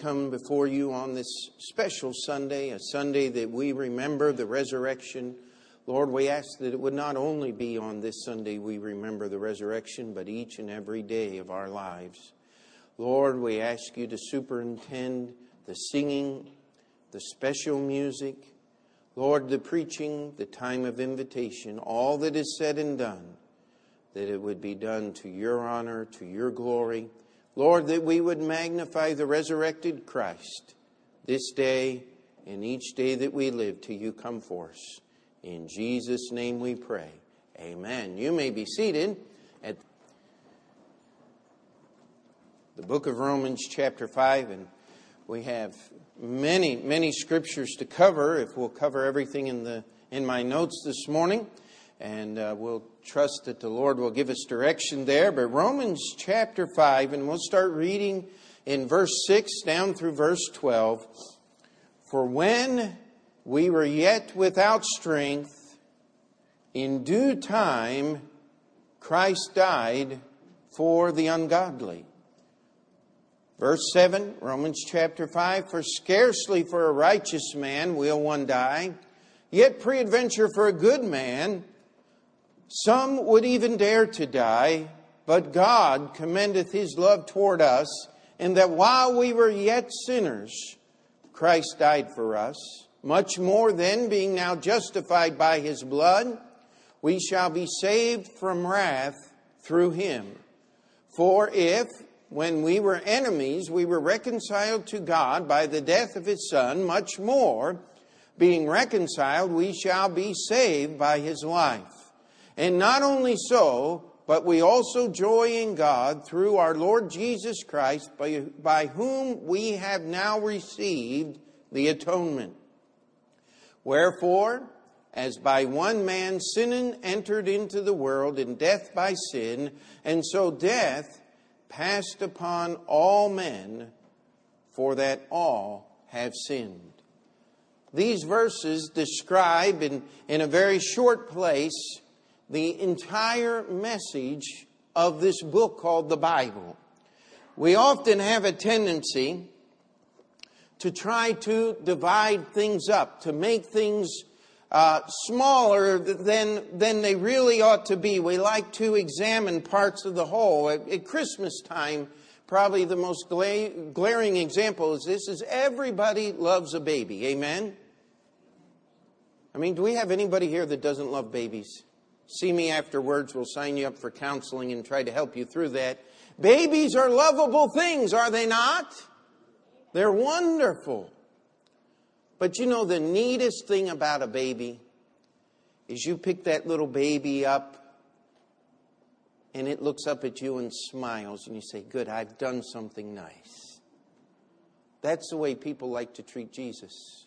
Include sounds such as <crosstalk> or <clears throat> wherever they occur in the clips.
come before you on this special Sunday, a Sunday that we remember the resurrection. Lord, we ask that it would not only be on this Sunday we remember the resurrection, but each and every day of our lives. Lord, we ask you to superintend the singing, the special music, Lord, the preaching, the time of invitation, all that is said and done, that it would be done to your honor, to your glory. Lord, that we would magnify the resurrected Christ this day and each day that we live till you come for us. In Jesus' name we pray. Amen. You may be seated at the book of Romans, chapter 5, and we have many, many scriptures to cover. If we'll cover everything in, the, in my notes this morning, and uh, we'll trust that the Lord will give us direction there. But Romans chapter 5, and we'll start reading in verse 6 down through verse 12. For when we were yet without strength, in due time Christ died for the ungodly. Verse 7, Romans chapter 5 For scarcely for a righteous man will one die, yet peradventure for a good man some would even dare to die. But God commendeth his love toward us, in that while we were yet sinners, Christ died for us. Much more then, being now justified by his blood, we shall be saved from wrath through him. For if when we were enemies, we were reconciled to God by the death of his Son, much more, being reconciled, we shall be saved by his life. And not only so, but we also joy in God through our Lord Jesus Christ, by, by whom we have now received the atonement. Wherefore, as by one man sin entered into the world, and death by sin, and so death passed upon all men, for that all have sinned. These verses describe in, in a very short place the entire message of this book called the Bible. We often have a tendency to try to divide things up, to make things uh, smaller than, than they really ought to be. We like to examine parts of the whole. At, at Christmas time, probably the most gla- glaring example is this is everybody loves a baby. Amen? I mean, do we have anybody here that doesn't love babies? See me afterwards. We'll sign you up for counseling and try to help you through that. Babies are lovable things, are they not? They're wonderful. But you know, the neatest thing about a baby is you pick that little baby up and it looks up at you and smiles, and you say, Good, I've done something nice. That's the way people like to treat Jesus.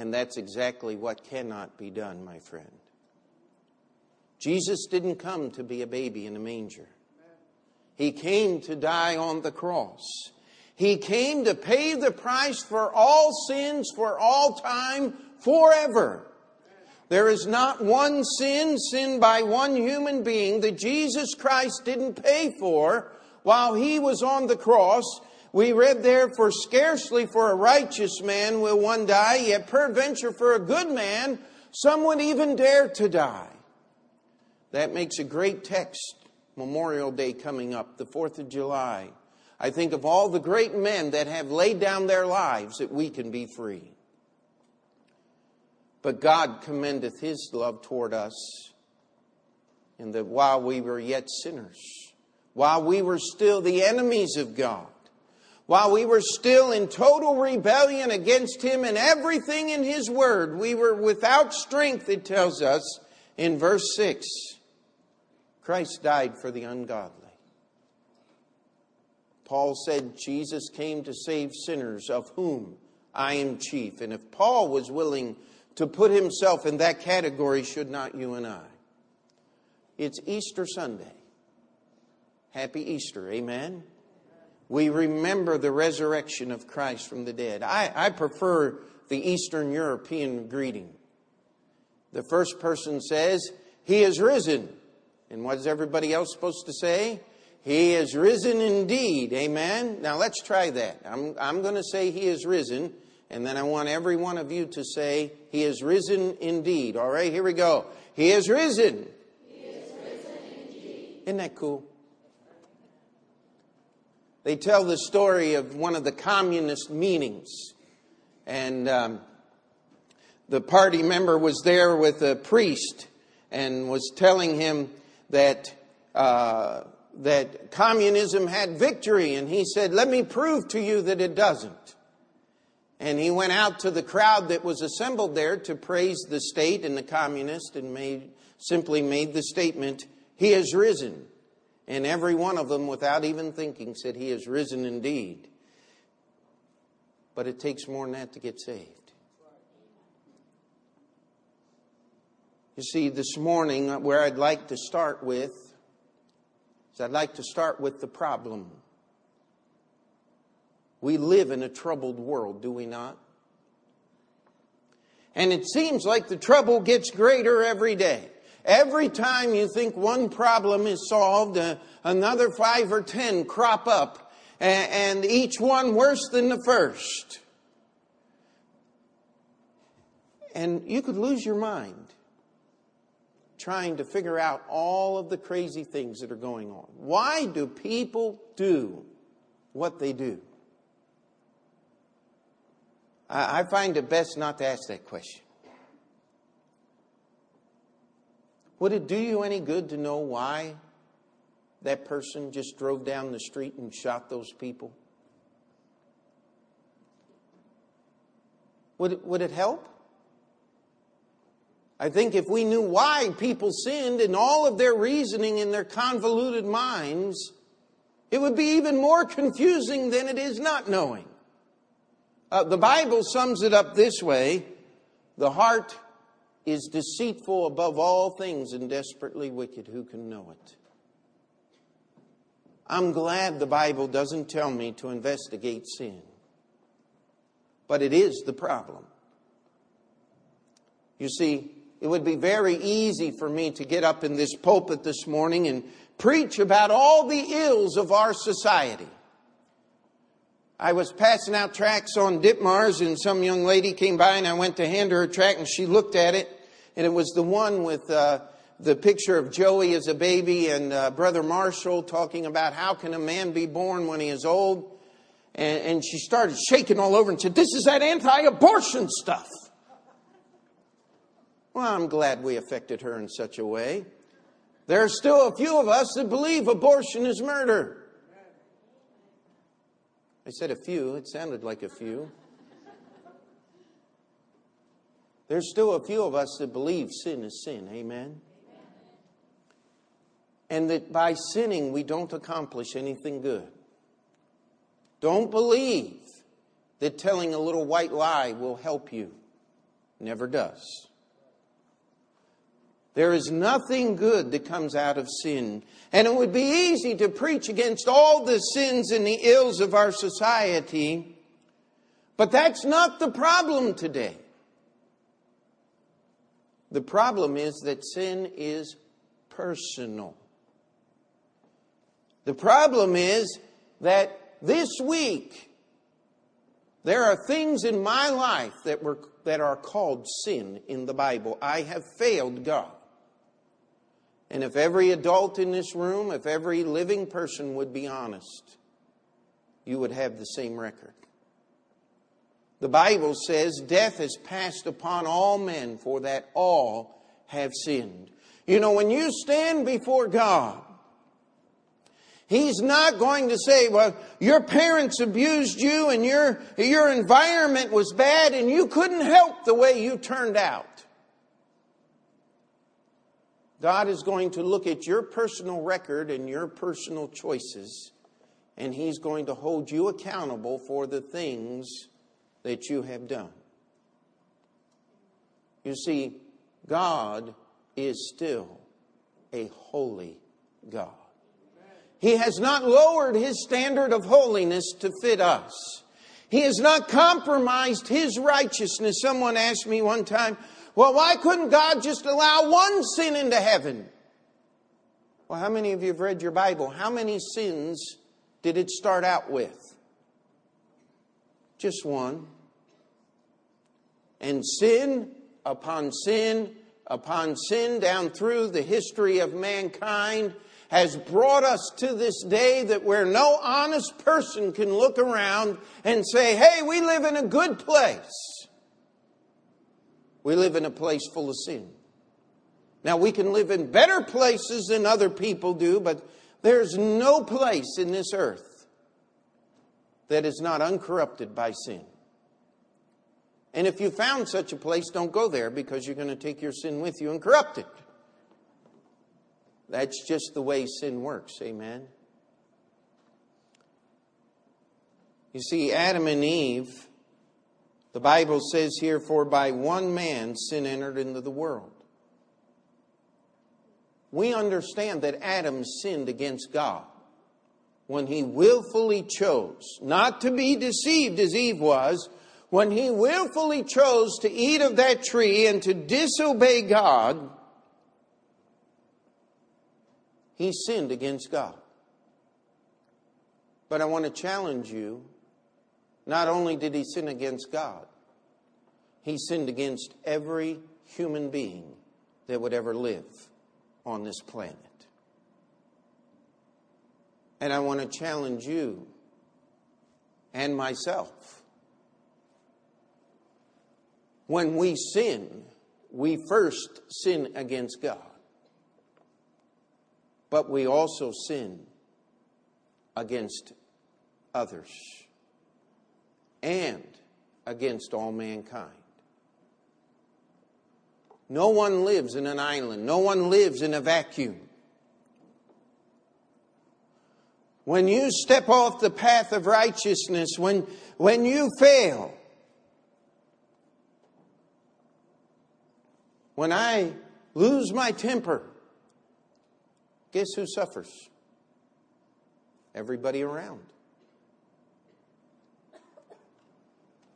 And that's exactly what cannot be done, my friend. Jesus didn't come to be a baby in a manger. He came to die on the cross. He came to pay the price for all sins for all time, forever. There is not one sin sinned by one human being that Jesus Christ didn't pay for while he was on the cross. We read there, for scarcely for a righteous man will one die, yet peradventure for a good man, some would even dare to die. That makes a great text. Memorial Day coming up, the 4th of July. I think of all the great men that have laid down their lives that we can be free. But God commendeth his love toward us in that while we were yet sinners, while we were still the enemies of God, while we were still in total rebellion against him and everything in his word, we were without strength, it tells us in verse 6. Christ died for the ungodly. Paul said Jesus came to save sinners, of whom I am chief. And if Paul was willing to put himself in that category, should not you and I? It's Easter Sunday. Happy Easter, amen? We remember the resurrection of Christ from the dead. I, I prefer the Eastern European greeting. The first person says, He is risen. And what is everybody else supposed to say? He is risen indeed. Amen. Now let's try that. I'm, I'm going to say He is risen, and then I want every one of you to say He is risen indeed. All right, here we go. He is risen. He is risen indeed. Isn't that cool? They tell the story of one of the communist meetings, and um, the party member was there with a priest and was telling him that. Uh, that communism had victory, and he said, Let me prove to you that it doesn't. And he went out to the crowd that was assembled there to praise the state and the communist and made, simply made the statement, He has risen. And every one of them, without even thinking, said, He has risen indeed. But it takes more than that to get saved. You see, this morning, uh, where I'd like to start with so I'd like to start with the problem. We live in a troubled world, do we not? And it seems like the trouble gets greater every day. Every time you think one problem is solved, uh, another five or ten crop up, and, and each one worse than the first. And you could lose your mind trying to figure out all of the crazy things that are going on. Why do people do what they do? I find it best not to ask that question. Would it do you any good to know why that person just drove down the street and shot those people? Would it, would it help? I think if we knew why people sinned and all of their reasoning in their convoluted minds, it would be even more confusing than it is not knowing. Uh, the Bible sums it up this way The heart is deceitful above all things and desperately wicked. Who can know it? I'm glad the Bible doesn't tell me to investigate sin, but it is the problem. You see, it would be very easy for me to get up in this pulpit this morning and preach about all the ills of our society. I was passing out tracts on Ditmars and some young lady came by and I went to hand her a tract and she looked at it and it was the one with uh, the picture of Joey as a baby and uh, Brother Marshall talking about how can a man be born when he is old. And, and she started shaking all over and said, This is that anti abortion stuff. Well, I'm glad we affected her in such a way. There are still a few of us that believe abortion is murder. I said a few, it sounded like a few. There's still a few of us that believe sin is sin. Amen. And that by sinning, we don't accomplish anything good. Don't believe that telling a little white lie will help you. Never does. There is nothing good that comes out of sin. And it would be easy to preach against all the sins and the ills of our society, but that's not the problem today. The problem is that sin is personal. The problem is that this week there are things in my life that were that are called sin in the Bible. I have failed God. And if every adult in this room, if every living person would be honest, you would have the same record. The Bible says death has passed upon all men, for that all have sinned. You know, when you stand before God, He's not going to say, well, your parents abused you and your, your environment was bad and you couldn't help the way you turned out. God is going to look at your personal record and your personal choices, and He's going to hold you accountable for the things that you have done. You see, God is still a holy God. He has not lowered His standard of holiness to fit us. He has not compromised His righteousness. Someone asked me one time, well, why couldn't God just allow one sin into heaven? Well, how many of you have read your Bible? How many sins did it start out with? Just one. And sin upon sin upon sin down through the history of mankind has brought us to this day that where no honest person can look around and say, hey, we live in a good place. We live in a place full of sin. Now, we can live in better places than other people do, but there's no place in this earth that is not uncorrupted by sin. And if you found such a place, don't go there because you're going to take your sin with you and corrupt it. That's just the way sin works. Amen. You see, Adam and Eve, the Bible says here, for by one man sin entered into the world. We understand that Adam sinned against God when he willfully chose not to be deceived as Eve was, when he willfully chose to eat of that tree and to disobey God, he sinned against God. But I want to challenge you not only did he sin against God, he sinned against every human being that would ever live on this planet. And I want to challenge you and myself when we sin, we first sin against God, but we also sin against others and against all mankind. No one lives in an island, no one lives in a vacuum. When you step off the path of righteousness, when, when you fail, When I lose my temper, guess who suffers? Everybody around.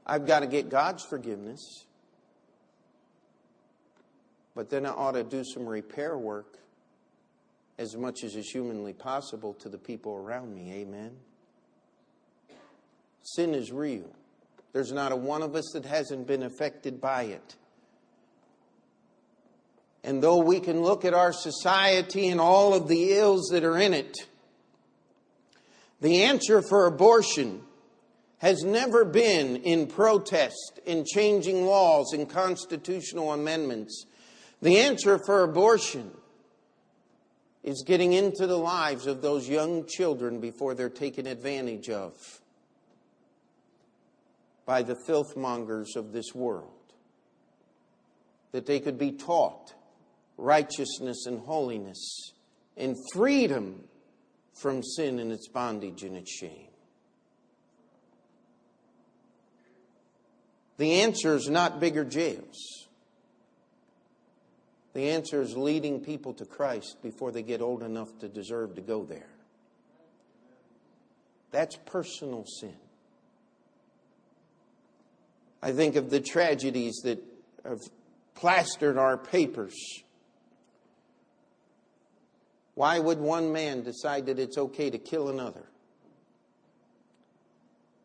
I've got to get God's forgiveness. But then I ought to do some repair work as much as is humanly possible to the people around me. Amen. Sin is real. There's not a one of us that hasn't been affected by it. And though we can look at our society and all of the ills that are in it, the answer for abortion has never been in protest, in changing laws, in constitutional amendments. The answer for abortion is getting into the lives of those young children before they're taken advantage of by the filthmongers of this world. That they could be taught righteousness and holiness and freedom from sin and its bondage and its shame. The answer is not bigger jails. The answer is leading people to Christ before they get old enough to deserve to go there. That's personal sin. I think of the tragedies that have plastered our papers why would one man decide that it's okay to kill another?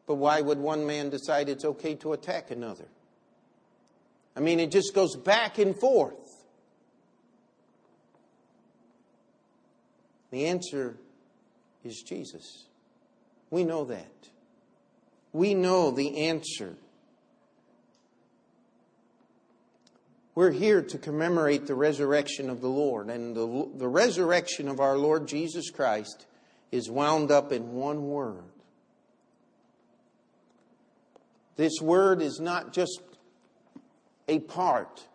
But why would one man decide it's okay to attack another? I mean, it just goes back and forth. The answer is Jesus. We know that. We know the answer. We're here to commemorate the resurrection of the Lord. And the, the resurrection of our Lord Jesus Christ is wound up in one word. This word is not just a part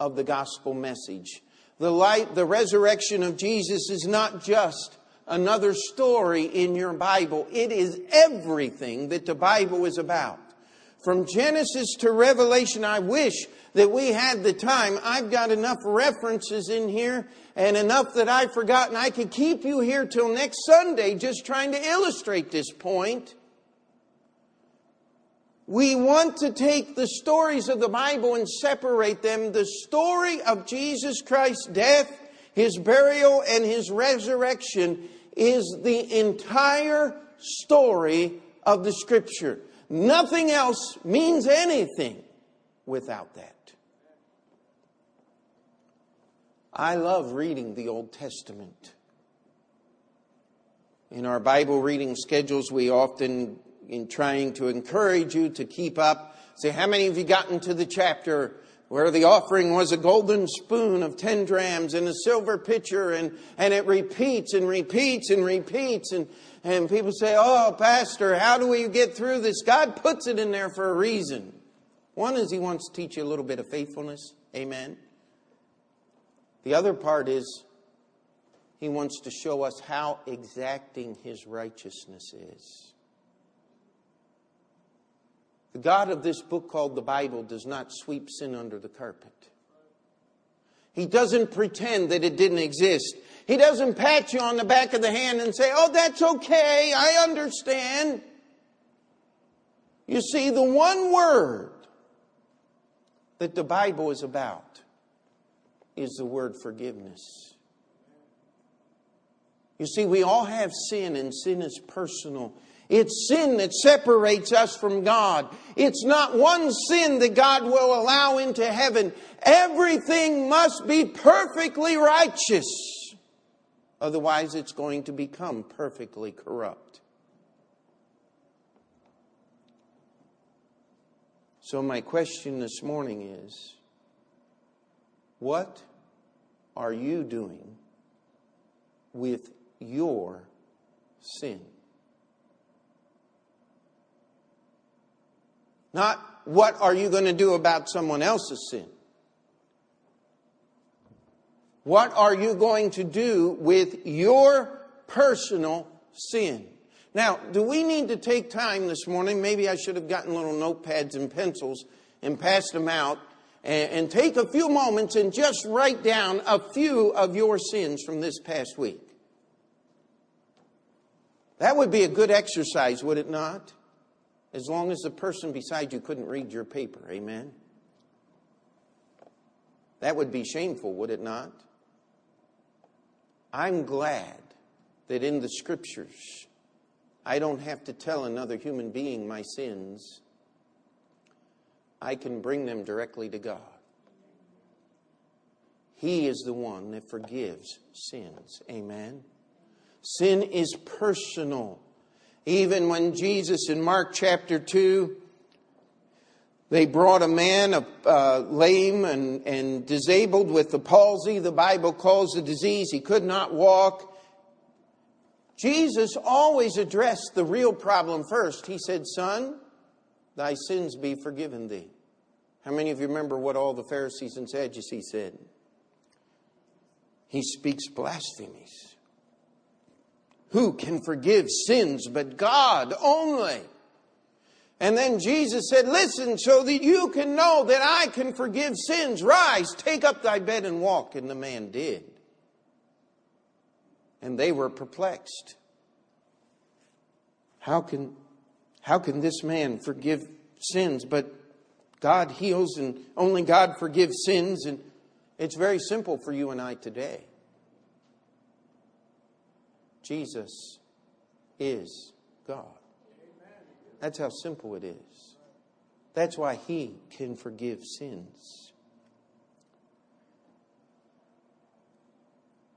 of the gospel message. The light, the resurrection of Jesus is not just another story in your Bible. It is everything that the Bible is about. From Genesis to Revelation, I wish that we had the time. I've got enough references in here and enough that I've forgotten. I could keep you here till next Sunday just trying to illustrate this point. We want to take the stories of the Bible and separate them. The story of Jesus Christ's death, his burial, and his resurrection is the entire story of the scripture. Nothing else means anything without that. I love reading the Old Testament. In our Bible reading schedules, we often, in trying to encourage you to keep up, say, How many of you gotten to the chapter where the offering was a golden spoon of 10 drams and a silver pitcher, and, and it repeats and repeats and repeats? And, and people say, Oh, Pastor, how do we get through this? God puts it in there for a reason. One is He wants to teach you a little bit of faithfulness. Amen. The other part is he wants to show us how exacting his righteousness is. The God of this book called the Bible does not sweep sin under the carpet. He doesn't pretend that it didn't exist. He doesn't pat you on the back of the hand and say, Oh, that's okay, I understand. You see, the one word that the Bible is about is the word forgiveness. You see, we all have sin, and sin is personal. It's sin that separates us from God. It's not one sin that God will allow into heaven. Everything must be perfectly righteous. Otherwise, it's going to become perfectly corrupt. So, my question this morning is what are you doing with your sin? Not what are you going to do about someone else's sin? What are you going to do with your personal sin? Now, do we need to take time this morning? Maybe I should have gotten little notepads and pencils and passed them out and, and take a few moments and just write down a few of your sins from this past week. That would be a good exercise, would it not? As long as the person beside you couldn't read your paper. Amen? That would be shameful, would it not? I'm glad that in the scriptures, I don't have to tell another human being my sins I can bring them directly to God. He is the one that forgives sins. Amen. Sin is personal. Even when Jesus in Mark chapter 2, they brought a man uh, lame and, and disabled with the palsy. The Bible calls the disease. He could not walk. Jesus always addressed the real problem first. He said, Son, thy sins be forgiven thee. How many of you remember what all the Pharisees and Sadducees said? He speaks blasphemies. Who can forgive sins but God only? And then Jesus said, Listen, so that you can know that I can forgive sins, rise, take up thy bed and walk. And the man did. And they were perplexed. How can, how can this man forgive sins? But God heals and only God forgives sins. And it's very simple for you and I today. Jesus is God. That's how simple it is. That's why He can forgive sins.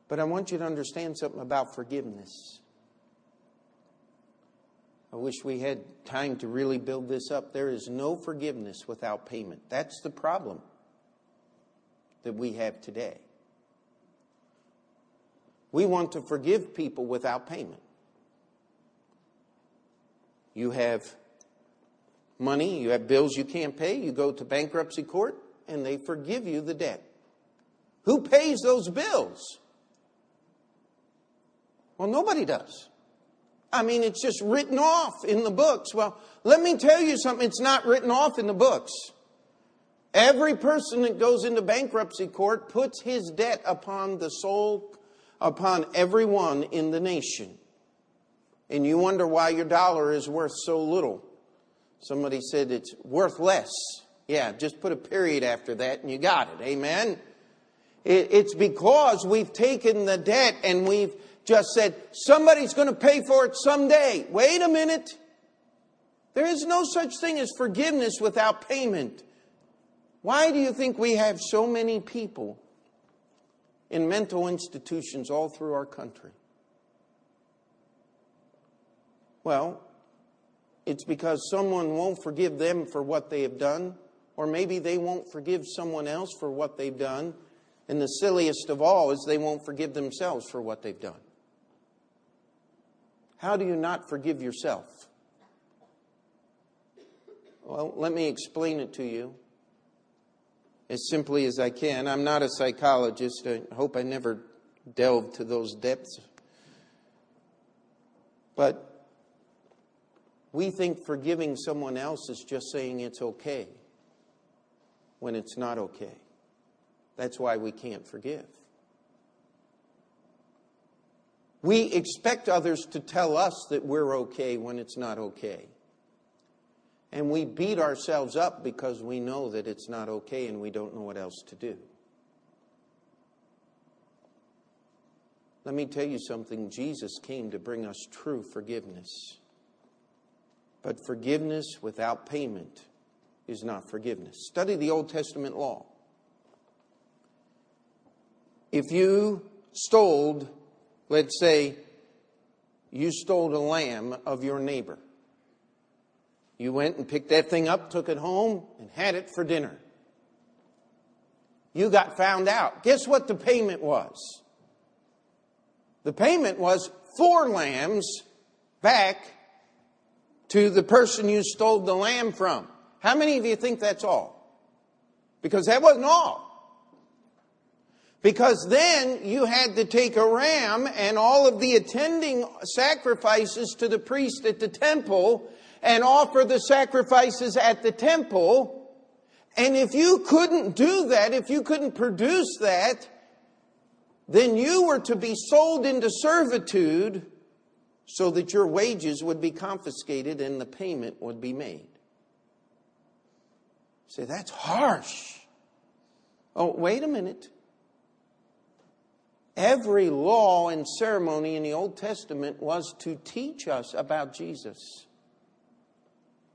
But I want you to understand something about forgiveness. I wish we had time to really build this up. There is no forgiveness without payment. That's the problem that we have today. We want to forgive people without payment. You have money, you have bills you can't pay, you go to bankruptcy court, and they forgive you the debt. Who pays those bills? Well, nobody does. I mean, it's just written off in the books. Well, let me tell you something. It's not written off in the books. Every person that goes into bankruptcy court puts his debt upon the soul, upon everyone in the nation. And you wonder why your dollar is worth so little. Somebody said it's worth less. Yeah, just put a period after that and you got it. Amen. It's because we've taken the debt and we've just said, somebody's going to pay for it someday. Wait a minute. There is no such thing as forgiveness without payment. Why do you think we have so many people in mental institutions all through our country? Well, it's because someone won't forgive them for what they have done, or maybe they won't forgive someone else for what they've done. And the silliest of all is they won't forgive themselves for what they've done. How do you not forgive yourself? Well, let me explain it to you as simply as I can. I'm not a psychologist. I hope I never delve to those depths. But we think forgiving someone else is just saying it's okay when it's not okay. That's why we can't forgive. We expect others to tell us that we're okay when it's not okay. And we beat ourselves up because we know that it's not okay and we don't know what else to do. Let me tell you something Jesus came to bring us true forgiveness. But forgiveness without payment is not forgiveness. Study the Old Testament law. If you stole Let's say you stole a lamb of your neighbor. You went and picked that thing up, took it home, and had it for dinner. You got found out. Guess what the payment was? The payment was four lambs back to the person you stole the lamb from. How many of you think that's all? Because that wasn't all. Because then you had to take a ram and all of the attending sacrifices to the priest at the temple and offer the sacrifices at the temple. And if you couldn't do that, if you couldn't produce that, then you were to be sold into servitude so that your wages would be confiscated and the payment would be made. Say, that's harsh. Oh, wait a minute. Every law and ceremony in the Old Testament was to teach us about Jesus.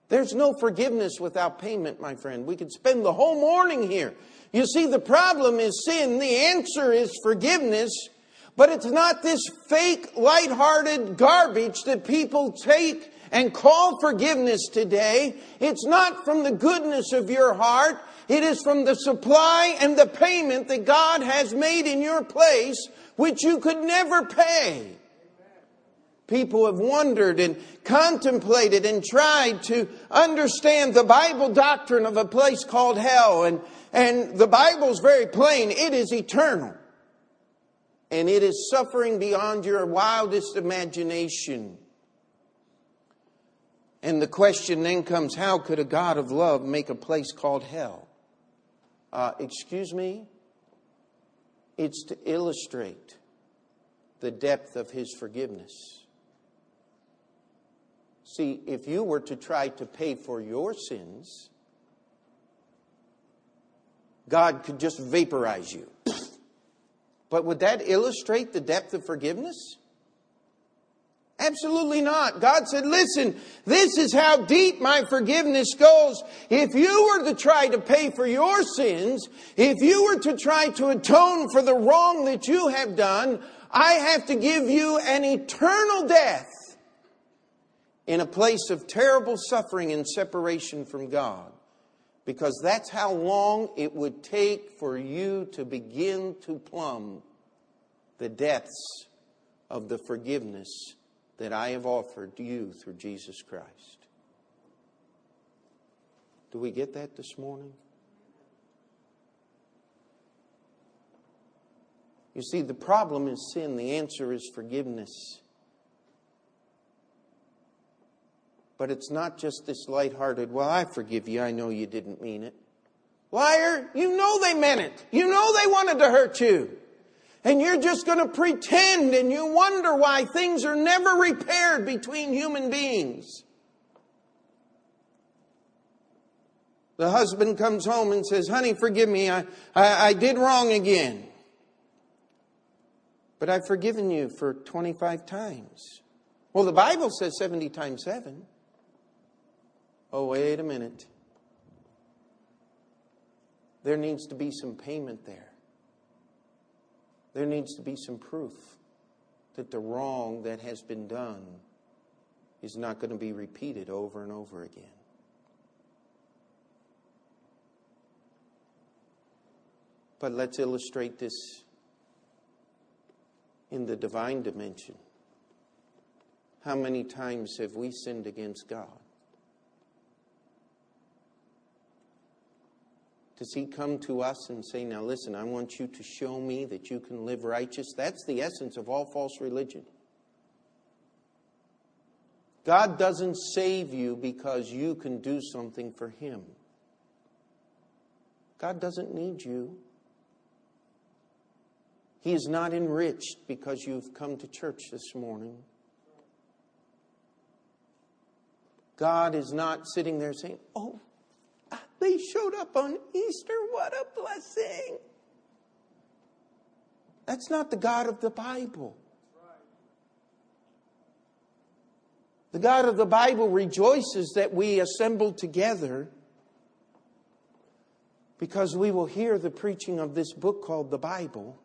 There's no forgiveness without payment, my friend. We could spend the whole morning here. You see, the problem is sin. The answer is forgiveness. But it's not this fake, light-hearted garbage that people take and call forgiveness today. It's not from the goodness of your heart. It is from the supply and the payment that God has made in your place, which you could never pay. People have wondered and contemplated and tried to understand the Bible doctrine of a place called hell. And, and the Bible's very plain. It is eternal. And it is suffering beyond your wildest imagination. And the question then comes how could a God of love make a place called hell? Uh, excuse me? It's to illustrate the depth of his forgiveness. See, if you were to try to pay for your sins, God could just vaporize you. But would that illustrate the depth of forgiveness? Absolutely not. God said, listen, this is how deep my forgiveness goes. If you were to try to pay for your sins, if you were to try to atone for the wrong that you have done, I have to give you an eternal death in a place of terrible suffering and separation from God. Because that's how long it would take for you to begin to plumb the depths of the forgiveness that I have offered you through Jesus Christ. Do we get that this morning? You see, the problem is sin, the answer is forgiveness. But it's not just this lighthearted, well, I forgive you, I know you didn't mean it. Liar, you know they meant it. You know they wanted to hurt you and you're just going to pretend and you wonder why things are never repaired between human beings. The husband comes home and says, Honey, forgive me, I, I, I did wrong again. But I've forgiven you for 25 times. Well, the Bible says 70 times 7. Oh, wait a minute. There needs to be some payment there. There needs to be some proof that the wrong that has been done is not going to be repeated over and over again. But let's illustrate this in the divine dimension. How many times have we sinned against God? Does He come to us and say, Now listen, I want you to show me that you can live righteous? That's the essence of all false religion. God doesn't save you because you can do something for Him. God doesn't need you. He is not enriched because you've come to church this morning. God is not sitting there saying, Oh, they showed up on Easter. What a blessing. That's not the God of the Bible. The God of the Bible rejoices that we assemble together because we will hear the preaching of this book called the Bible.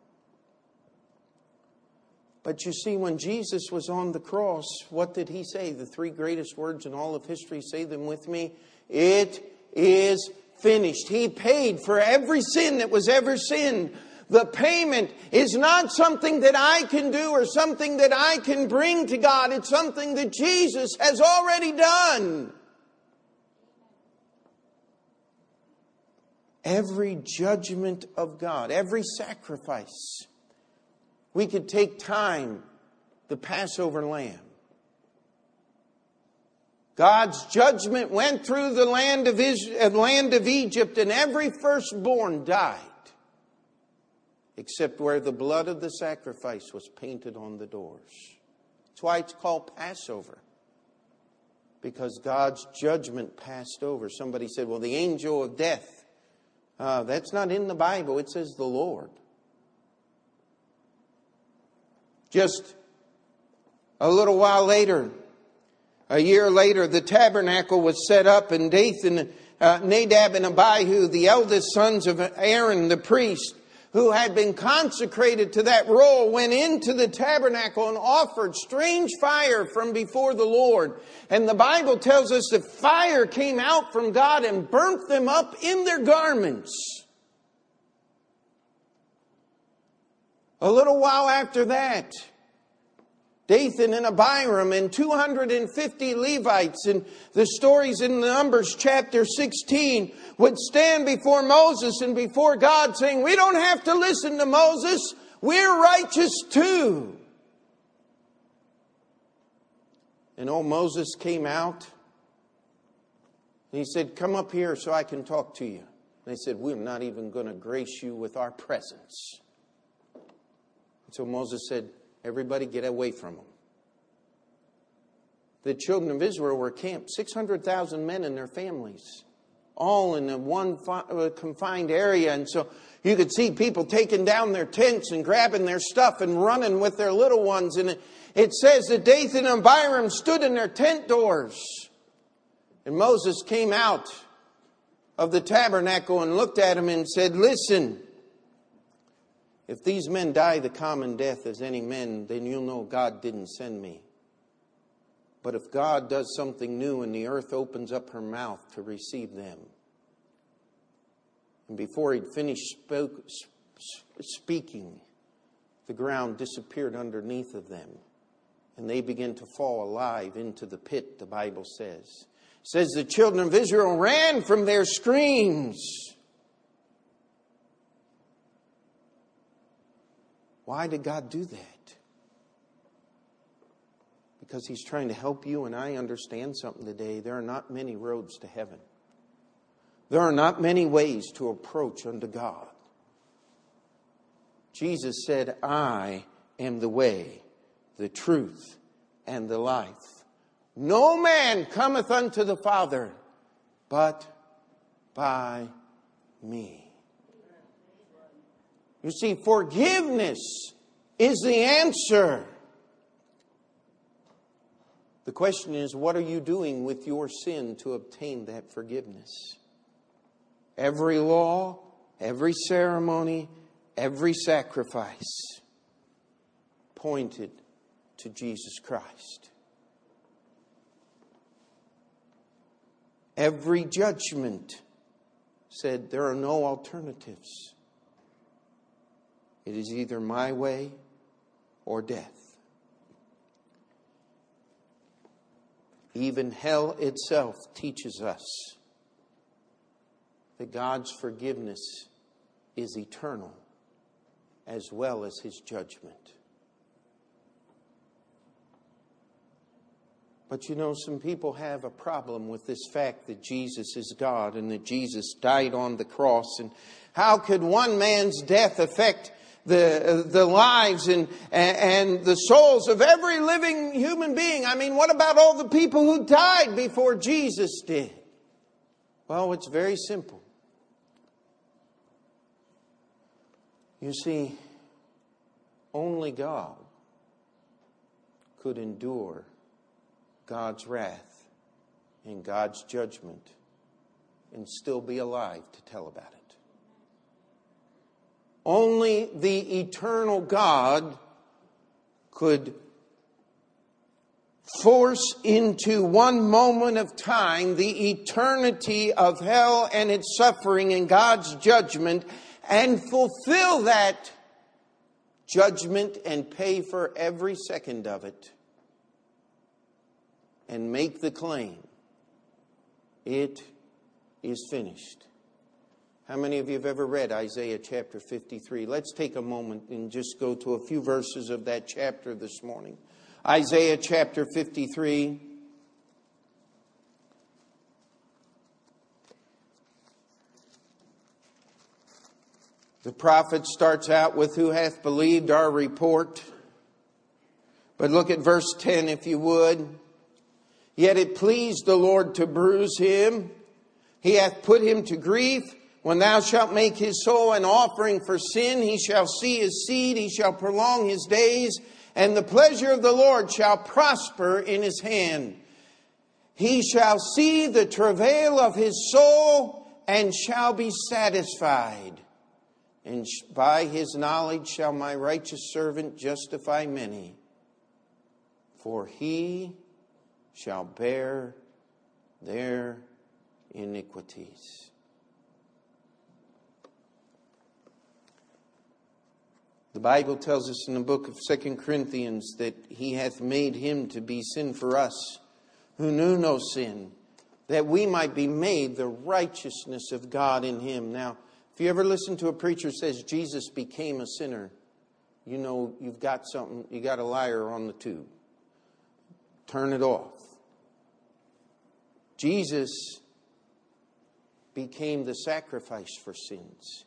But you see, when Jesus was on the cross, what did he say? The three greatest words in all of history, say them with me. It is finished. He paid for every sin that was ever sinned. The payment is not something that I can do or something that I can bring to God. It's something that Jesus has already done. Every judgment of God, every sacrifice we could take time, the Passover lamb. God's judgment went through the land of, Israel, uh, land of Egypt, and every firstborn died, except where the blood of the sacrifice was painted on the doors. That's why it's called Passover, because God's judgment passed over. Somebody said, Well, the angel of death. Uh, that's not in the Bible, it says the Lord. Just a little while later, a year later, the tabernacle was set up, and Dathan, uh, Nadab, and Abihu, the eldest sons of Aaron the priest, who had been consecrated to that role, went into the tabernacle and offered strange fire from before the Lord. And the Bible tells us that fire came out from God and burnt them up in their garments. A little while after that, Dathan and Abiram and 250 Levites and the stories in Numbers chapter 16 would stand before Moses and before God saying, we don't have to listen to Moses. We're righteous too. And old Moses came out and he said, come up here so I can talk to you. And they said, we're not even going to grace you with our presence. So Moses said, Everybody get away from them. The children of Israel were camped, 600,000 men and their families, all in one uh, confined area. And so you could see people taking down their tents and grabbing their stuff and running with their little ones. And it says that Dathan and Abiram stood in their tent doors. And Moses came out of the tabernacle and looked at him and said, Listen, if these men die the common death as any men, then you'll know God didn't send me. But if God does something new and the earth opens up her mouth to receive them, and before he'd finished spoke, speaking, the ground disappeared underneath of them, and they began to fall alive into the pit, the Bible says. It says the children of Israel ran from their screams Why did God do that? Because He's trying to help you and I understand something today. There are not many roads to heaven, there are not many ways to approach unto God. Jesus said, I am the way, the truth, and the life. No man cometh unto the Father but by me. You see, forgiveness is the answer. The question is, what are you doing with your sin to obtain that forgiveness? Every law, every ceremony, every sacrifice pointed to Jesus Christ. Every judgment said there are no alternatives. It is either my way or death. Even hell itself teaches us that God's forgiveness is eternal as well as his judgment. But you know, some people have a problem with this fact that Jesus is God and that Jesus died on the cross. And how could one man's death affect the, the lives and, and the souls of every living human being? I mean, what about all the people who died before Jesus did? Well, it's very simple. You see, only God could endure God's wrath and God's judgment and still be alive to tell about it. Only the eternal God could force into one moment of time the eternity of hell and its suffering and God's judgment and fulfill that judgment and pay for every second of it and make the claim it is finished. How many of you have ever read Isaiah chapter 53? Let's take a moment and just go to a few verses of that chapter this morning. Isaiah chapter 53. The prophet starts out with, Who hath believed our report? But look at verse 10 if you would. Yet it pleased the Lord to bruise him. He hath put him to grief. When thou shalt make his soul an offering for sin, he shall see his seed, he shall prolong his days, and the pleasure of the Lord shall prosper in his hand. He shall see the travail of his soul and shall be satisfied. And by his knowledge shall my righteous servant justify many. For he shall bear their iniquities. The Bible tells us in the book of Second Corinthians that he hath made him to be sin for us, who knew no sin, that we might be made the righteousness of God in him. Now, if you ever listen to a preacher says Jesus became a sinner, you know you've got something, you got a liar on the tube. Turn it off. Jesus became the sacrifice for sins.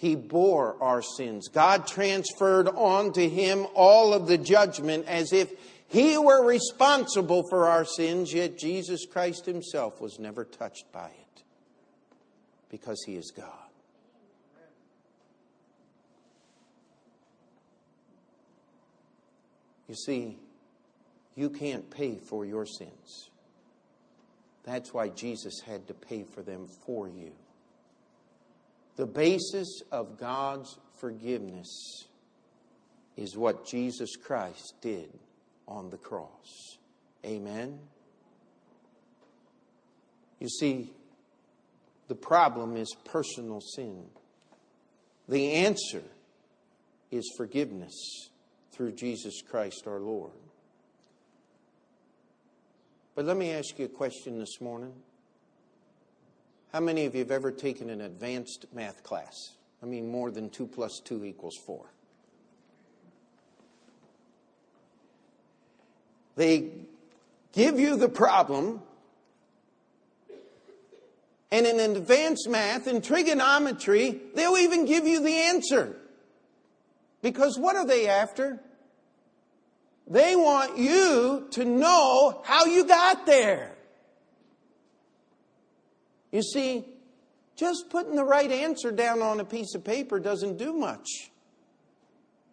He bore our sins. God transferred onto him all of the judgment as if he were responsible for our sins, yet Jesus Christ himself was never touched by it because he is God. You see, you can't pay for your sins. That's why Jesus had to pay for them for you. The basis of God's forgiveness is what Jesus Christ did on the cross. Amen? You see, the problem is personal sin. The answer is forgiveness through Jesus Christ our Lord. But let me ask you a question this morning. How many of you have ever taken an advanced math class? I mean, more than 2 plus 2 equals 4. They give you the problem, and in advanced math, in trigonometry, they'll even give you the answer. Because what are they after? They want you to know how you got there. You see, just putting the right answer down on a piece of paper doesn't do much.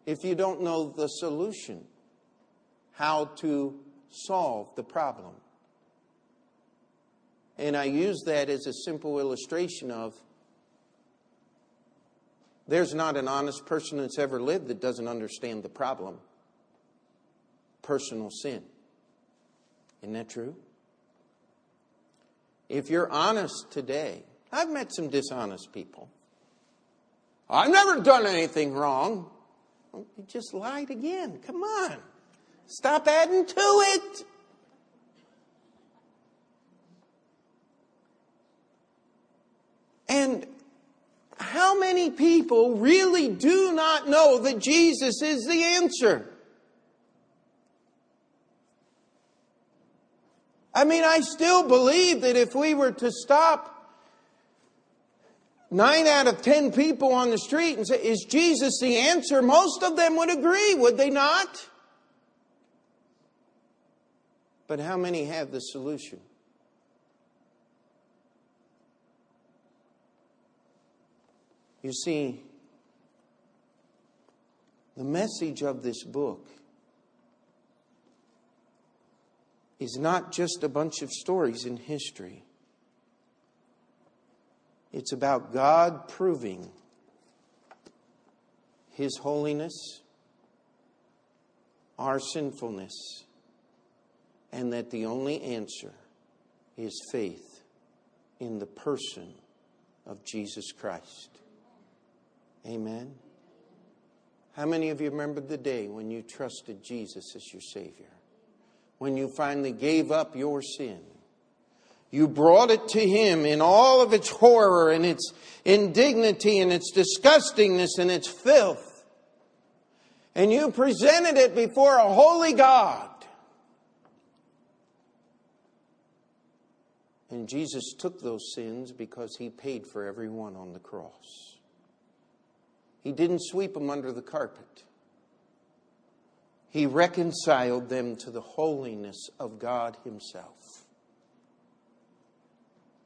if you don't know the solution, how to solve the problem. And I use that as a simple illustration of there's not an honest person that's ever lived that doesn't understand the problem personal sin. Isn't that true? If you're honest today, I've met some dishonest people. I've never done anything wrong. Oh, you just lied again. Come on. Stop adding to it. And how many people really do not know that Jesus is the answer? I mean, I still believe that if we were to stop nine out of ten people on the street and say, Is Jesus the answer? Most of them would agree, would they not? But how many have the solution? You see, the message of this book is not just a bunch of stories in history. It's about God proving His holiness, our sinfulness, and that the only answer is faith in the person of Jesus Christ. Amen. How many of you remember the day when you trusted Jesus as your Savior? When you finally gave up your sin? You brought it to Him in all of its horror and its indignity and its disgustingness and its filth. And you presented it before a holy God. And Jesus took those sins because He paid for every one on the cross. He didn't sweep them under the carpet. He reconciled them to the holiness of God Himself.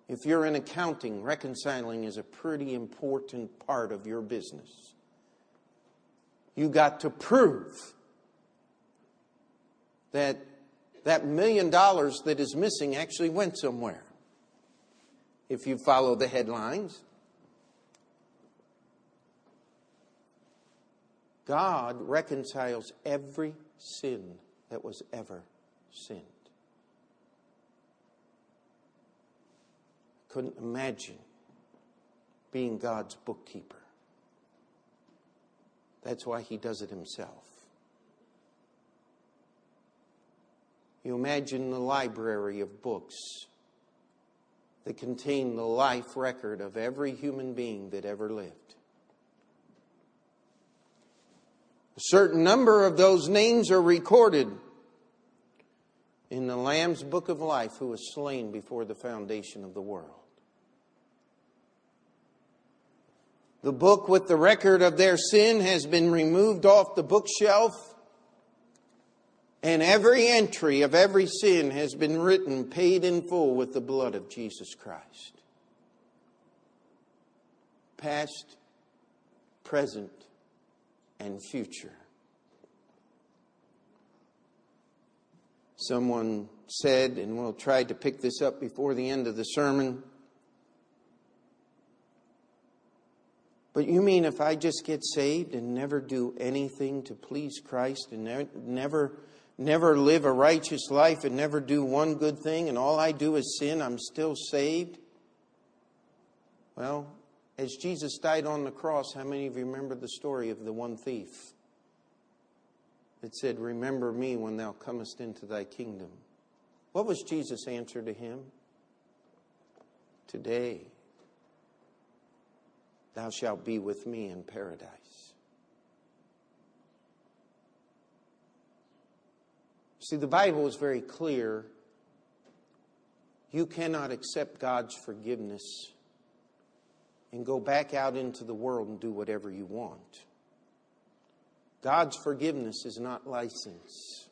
If you're in accounting, reconciling is a pretty important part of your business. You got to prove that that million dollars that is missing actually went somewhere. If you follow the headlines, God reconciles every sin that was ever sinned. Couldn't imagine being God's bookkeeper. That's why he does it himself. You imagine the library of books that contain the life record of every human being that ever lived. A certain number of those names are recorded in the Lamb's book of life who was slain before the foundation of the world. The book with the record of their sin has been removed off the bookshelf, and every entry of every sin has been written, paid in full with the blood of Jesus Christ. Past, present, and future. Someone said, and we'll try to pick this up before the end of the sermon. But you mean if I just get saved and never do anything to please Christ and never never live a righteous life and never do one good thing and all I do is sin, I'm still saved? Well, as Jesus died on the cross, how many of you remember the story of the one thief that said, Remember me when thou comest into thy kingdom? What was Jesus' answer to him? Today thou shalt be with me in paradise. See, the Bible is very clear. You cannot accept God's forgiveness and go back out into the world and do whatever you want. God's forgiveness is not license.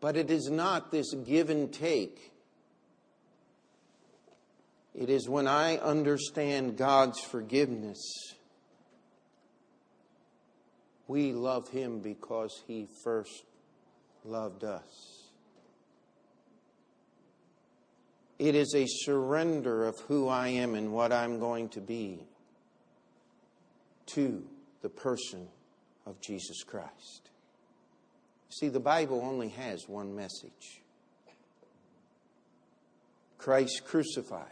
But it is not this give and take. It is when I understand God's forgiveness We love him because he first loved us. It is a surrender of who I am and what I'm going to be to the person of Jesus Christ. See, the Bible only has one message Christ crucified.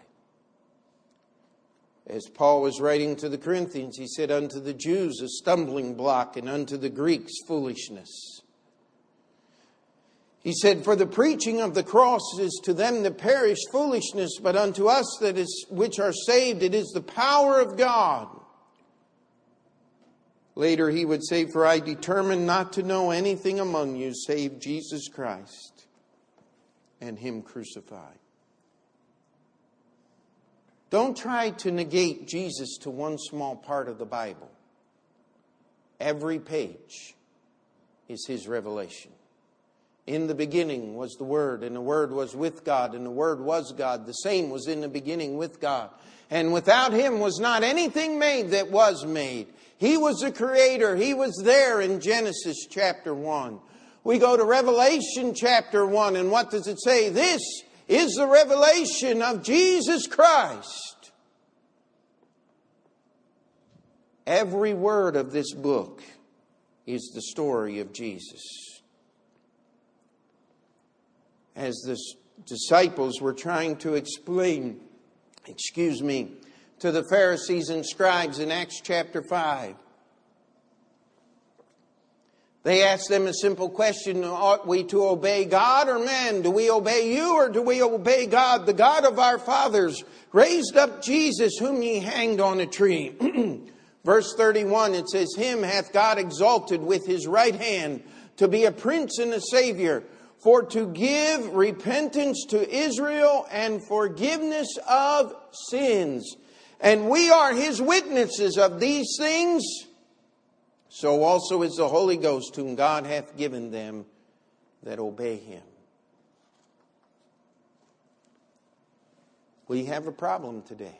As Paul was writing to the Corinthians, he said, Unto the Jews a stumbling block, and unto the Greeks foolishness. He said, For the preaching of the cross is to them that perish foolishness, but unto us that is which are saved it is the power of God. Later he would say, For I determined not to know anything among you save Jesus Christ and him crucified. Don't try to negate Jesus to one small part of the Bible. Every page is his revelation. In the beginning was the Word, and the Word was with God, and the Word was God. The same was in the beginning with God. And without Him was not anything made that was made. He was the Creator. He was there in Genesis chapter 1. We go to Revelation chapter 1, and what does it say? This is the revelation of Jesus Christ. Every word of this book is the story of Jesus as the disciples were trying to explain, excuse me, to the Pharisees and scribes in Acts chapter 5. They asked them a simple question Ought we to obey God or man? Do we obey you or do we obey God, the God of our fathers? Raised up Jesus, whom ye hanged on a tree. <clears throat> Verse 31, it says, Him hath God exalted with his right hand to be a prince and a savior for to give repentance to Israel and forgiveness of sins. And we are his witnesses of these things. So also is the Holy Ghost, whom God hath given them that obey him. We have a problem today.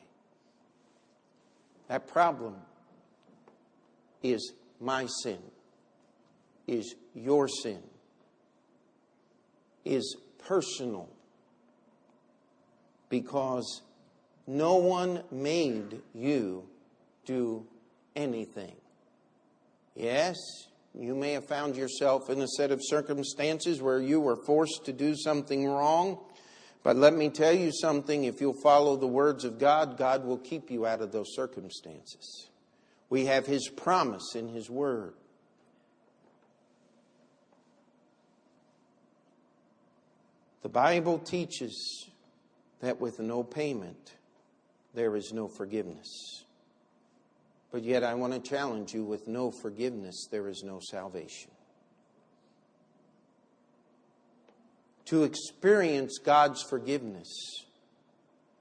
That problem is my sin, is your sin is personal because no one made you do anything. Yes, you may have found yourself in a set of circumstances where you were forced to do something wrong. But let me tell you something if you'll follow the words of God, God will keep you out of those circumstances. We have His promise in His Word. The Bible teaches that with no payment, there is no forgiveness. But yet, I want to challenge you with no forgiveness, there is no salvation. To experience God's forgiveness,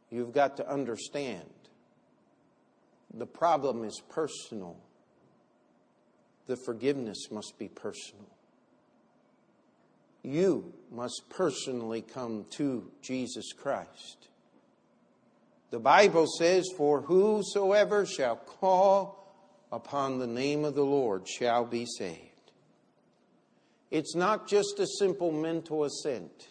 you've got to understand the problem is personal. The forgiveness must be personal you must personally come to Jesus Christ. The Bible says, For whosoever shall call upon the name of the Lord shall be saved. It's not just a simple mental assent.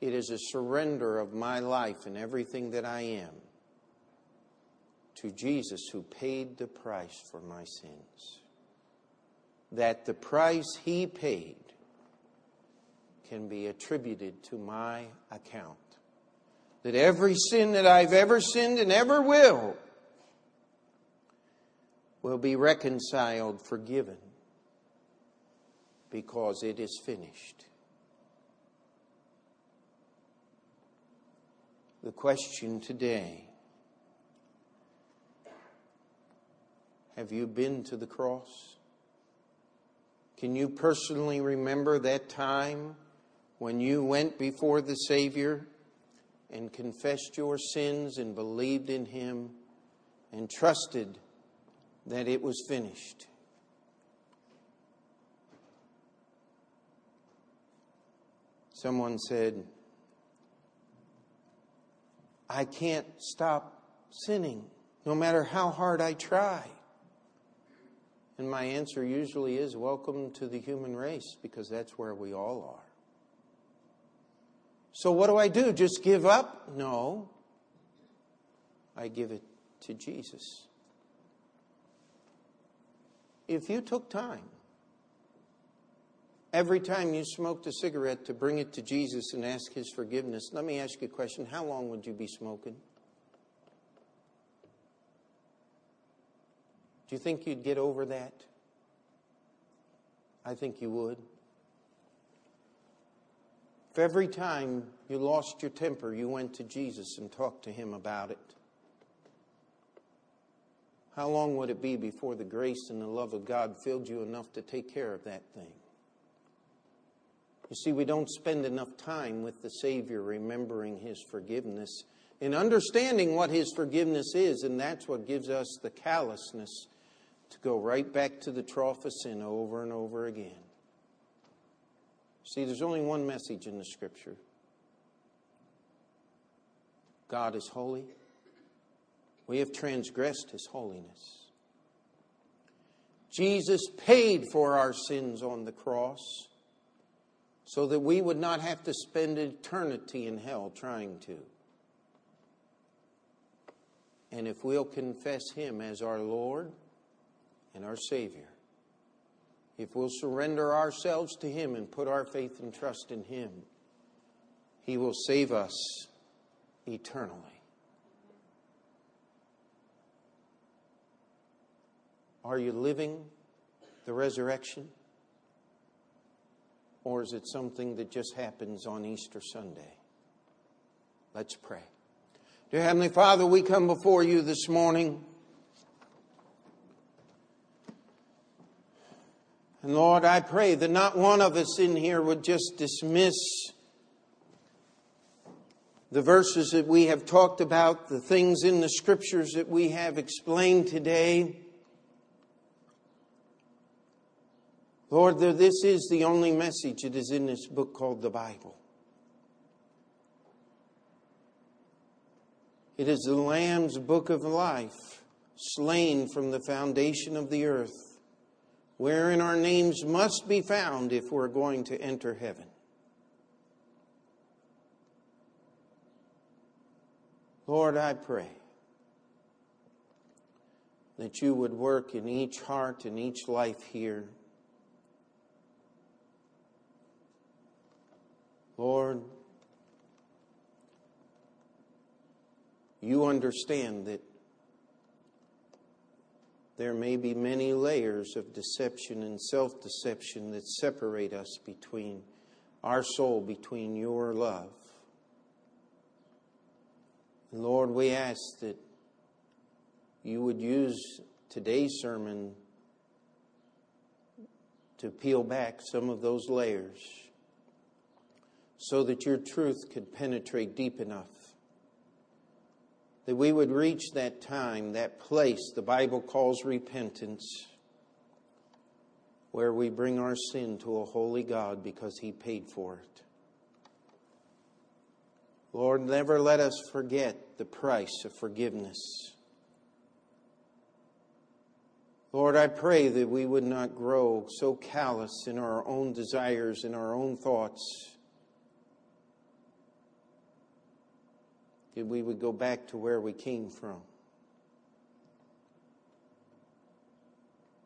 It is a surrender of my life and everything that I am to Jesus who paid the price for my sins that the price he paid can be attributed to my account. That every sin that I've ever sinned and ever will will be reconciled, forgiven, because it is finished. The question today have you been to the cross? Can you personally remember that time when you went before the Savior and confessed your sins and believed in Him and trusted that it was finished? Someone said, I can't stop sinning no matter how hard I try. And my answer usually is welcome to the human race because that's where we all are. So, what do I do? Just give up? No. I give it to Jesus. If you took time, every time you smoked a cigarette, to bring it to Jesus and ask His forgiveness, let me ask you a question. How long would you be smoking? Do you think you'd get over that? I think you would. If every time you lost your temper, you went to Jesus and talked to Him about it, how long would it be before the grace and the love of God filled you enough to take care of that thing? You see, we don't spend enough time with the Savior remembering His forgiveness and understanding what His forgiveness is, and that's what gives us the callousness to go right back to the trough of sin over and over again. See, there's only one message in the Scripture God is holy. We have transgressed His holiness. Jesus paid for our sins on the cross so that we would not have to spend eternity in hell trying to. And if we'll confess Him as our Lord, and our Savior, if we'll surrender ourselves to Him and put our faith and trust in Him, He will save us eternally. Are you living the resurrection? Or is it something that just happens on Easter Sunday? Let's pray. Dear Heavenly Father, we come before you this morning. And Lord, I pray that not one of us in here would just dismiss the verses that we have talked about, the things in the scriptures that we have explained today. Lord, this is the only message that is in this book called the Bible. It is the Lamb's book of life, slain from the foundation of the earth wherein our names must be found if we're going to enter heaven. Lord, I pray that you would work in each heart and each life here. Lord, you understand that there may be many layers of deception and self deception that separate us between our soul, between your love. And Lord, we ask that you would use today's sermon to peel back some of those layers so that your truth could penetrate deep enough that we would reach that time, that place the Bible calls repentance, where we bring our sin to a holy God because He paid for it. Lord, never let us forget the price of forgiveness. Lord, I pray that we would not grow so callous in our own desires in our own thoughts that we would go back to where we came from.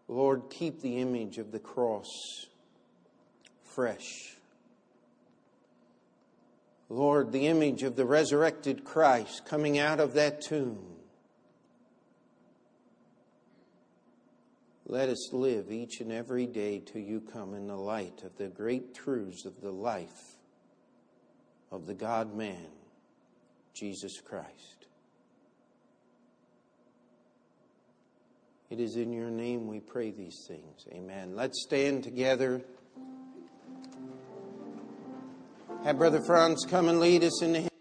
Lord, keep the image of the cross fresh. Lord, the image of the resurrected Christ coming out of that tomb. Let us live each and every day till you come in the light of the great truths of the life of the God man. Jesus Christ. It is in your name we pray these things. Amen. Let's stand together. Have Brother Franz come and lead us in the